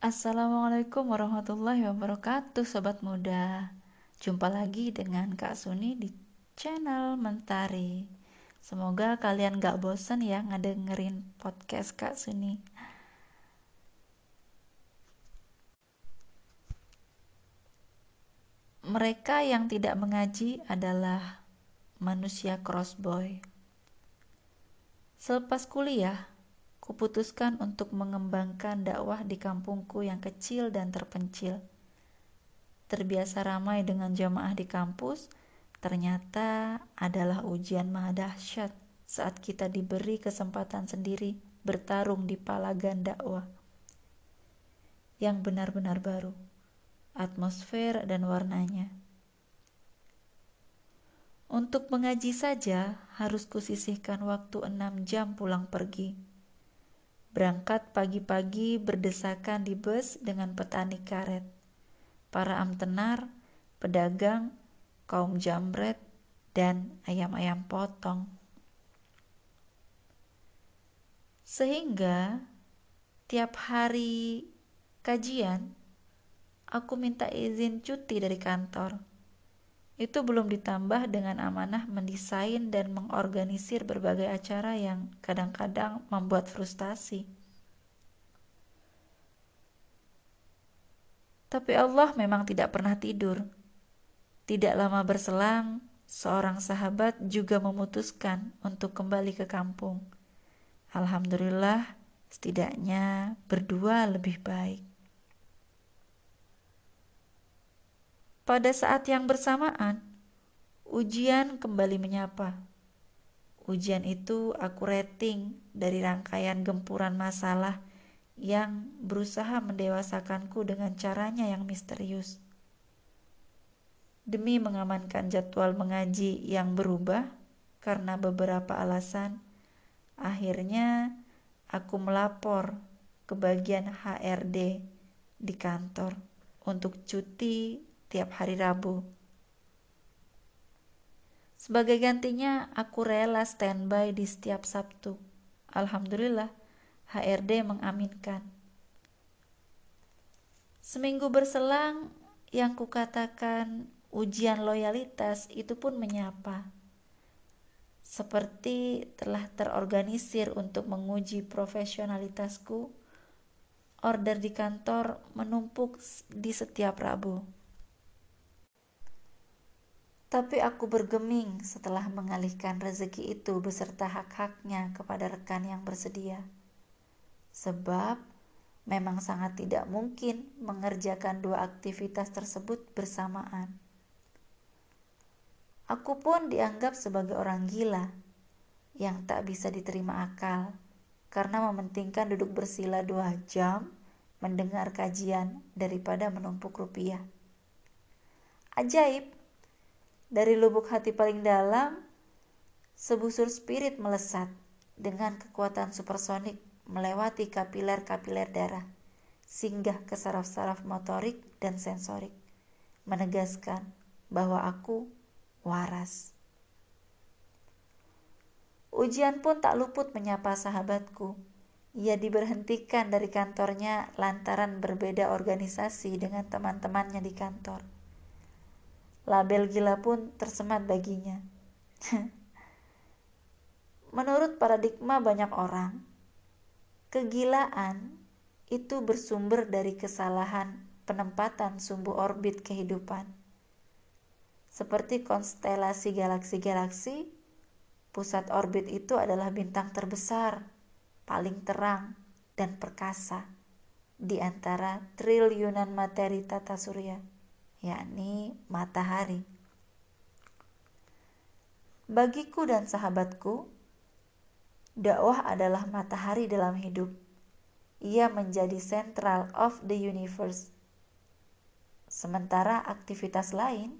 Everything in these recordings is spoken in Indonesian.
Assalamualaikum warahmatullahi wabarakatuh Sobat muda. Jumpa lagi dengan Kak Suni di channel Mentari. Semoga kalian gak bosen ya ngedengerin podcast Kak Suni. Mereka yang tidak mengaji adalah manusia crossboy. Selepas kuliah, kuputuskan untuk mengembangkan dakwah di kampungku yang kecil dan terpencil. Terbiasa ramai dengan jamaah di kampus, ternyata adalah ujian maha dahsyat saat kita diberi kesempatan sendiri bertarung di palagan dakwah yang benar-benar baru, atmosfer dan warnanya. Untuk mengaji saja harus kusisihkan waktu enam jam pulang pergi Berangkat pagi-pagi berdesakan di bus dengan petani karet, para amtenar, pedagang, kaum jambret, dan ayam-ayam potong. Sehingga tiap hari kajian, aku minta izin cuti dari kantor. Itu belum ditambah dengan amanah mendesain dan mengorganisir berbagai acara yang kadang-kadang membuat frustasi. Tapi Allah memang tidak pernah tidur. Tidak lama berselang, seorang sahabat juga memutuskan untuk kembali ke kampung. Alhamdulillah, setidaknya berdua lebih baik. Pada saat yang bersamaan, ujian kembali menyapa. Ujian itu aku rating dari rangkaian gempuran masalah yang berusaha mendewasakanku dengan caranya yang misterius. Demi mengamankan jadwal mengaji yang berubah karena beberapa alasan, akhirnya aku melapor ke bagian HRD di kantor untuk cuti tiap hari Rabu. Sebagai gantinya, aku rela standby di setiap Sabtu. Alhamdulillah, HRD mengaminkan. Seminggu berselang, yang kukatakan ujian loyalitas itu pun menyapa. Seperti telah terorganisir untuk menguji profesionalitasku, order di kantor menumpuk di setiap Rabu. Tapi aku bergeming setelah mengalihkan rezeki itu beserta hak-haknya kepada rekan yang bersedia sebab memang sangat tidak mungkin mengerjakan dua aktivitas tersebut bersamaan. Aku pun dianggap sebagai orang gila yang tak bisa diterima akal karena mementingkan duduk bersila dua jam mendengar kajian daripada menumpuk rupiah. Ajaib, dari lubuk hati paling dalam, sebusur spirit melesat dengan kekuatan supersonik melewati kapiler-kapiler darah, singgah ke saraf-saraf motorik dan sensorik, menegaskan bahwa aku waras. Ujian pun tak luput menyapa sahabatku. Ia diberhentikan dari kantornya lantaran berbeda organisasi dengan teman-temannya di kantor. Label gila pun tersemat baginya. Menurut paradigma banyak orang, Kegilaan itu bersumber dari kesalahan penempatan sumbu orbit kehidupan. Seperti konstelasi galaksi-galaksi, pusat orbit itu adalah bintang terbesar, paling terang, dan perkasa di antara triliunan materi tata surya, yakni matahari. Bagiku dan sahabatku, Dakwah adalah matahari dalam hidup. Ia menjadi central of the universe. Sementara aktivitas lain,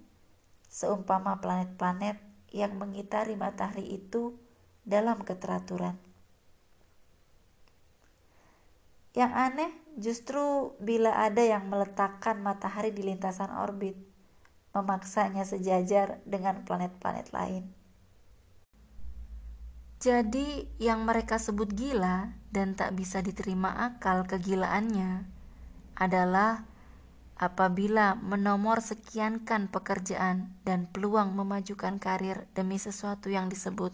seumpama planet-planet yang mengitari matahari itu dalam keteraturan. Yang aneh justru bila ada yang meletakkan matahari di lintasan orbit, memaksanya sejajar dengan planet-planet lain. Jadi yang mereka sebut gila dan tak bisa diterima akal kegilaannya adalah apabila menomor sekiankan pekerjaan dan peluang memajukan karir demi sesuatu yang disebut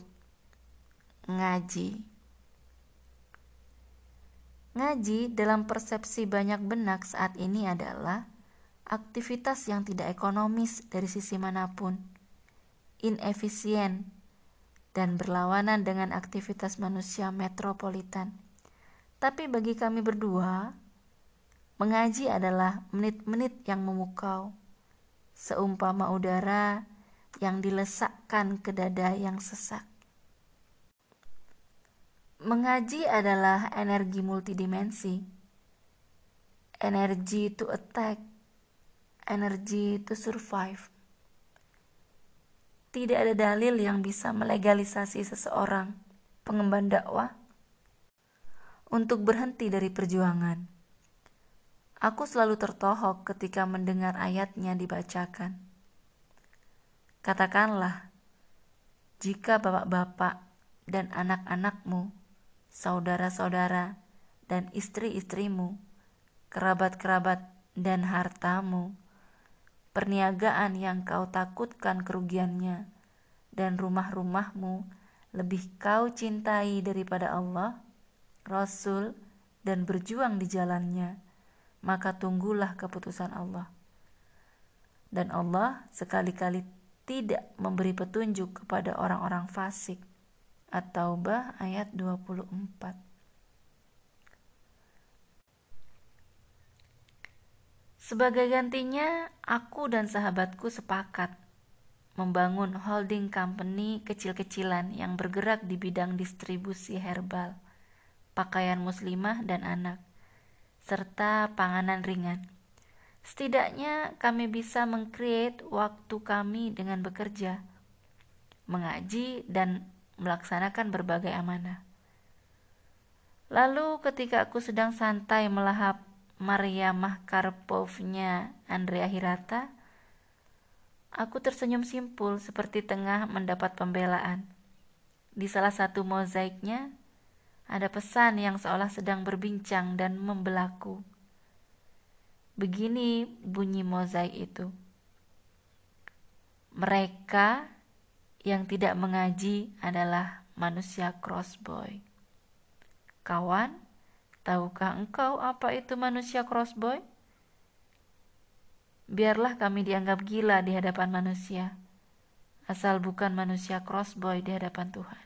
ngaji. Ngaji dalam persepsi banyak benak saat ini adalah aktivitas yang tidak ekonomis dari sisi mana pun, inefisien, dan berlawanan dengan aktivitas manusia metropolitan. Tapi bagi kami berdua, mengaji adalah menit-menit yang memukau, seumpama udara yang dilesakkan ke dada yang sesak. Mengaji adalah energi multidimensi. Energi to attack, energi to survive. Tidak ada dalil yang bisa melegalisasi seseorang pengemban dakwah untuk berhenti dari perjuangan. Aku selalu tertohok ketika mendengar ayatnya dibacakan. Katakanlah, jika bapak-bapak dan anak-anakmu saudara-saudara, dan istri-istrimu, kerabat-kerabat, dan hartamu, perniagaan yang kau takutkan kerugiannya, dan rumah-rumahmu lebih kau cintai daripada Allah, Rasul, dan berjuang di jalannya, maka tunggulah keputusan Allah. Dan Allah sekali-kali tidak memberi petunjuk kepada orang-orang fasik. At-Taubah ayat 24. Sebagai gantinya, aku dan sahabatku sepakat membangun holding company kecil-kecilan yang bergerak di bidang distribusi herbal, pakaian muslimah dan anak, serta panganan ringan. Setidaknya kami bisa mengcreate waktu kami dengan bekerja, mengaji, dan melaksanakan berbagai amanah. Lalu ketika aku sedang santai melahap Maria Mahkarpovnya Andrea Hirata, aku tersenyum simpul seperti tengah mendapat pembelaan. Di salah satu mozaiknya, ada pesan yang seolah sedang berbincang dan membelaku. Begini bunyi mozaik itu. Mereka yang tidak mengaji adalah manusia crossboy. Kawan, tahukah engkau apa itu manusia crossboy? Biarlah kami dianggap gila di hadapan manusia, asal bukan manusia crossboy di hadapan Tuhan.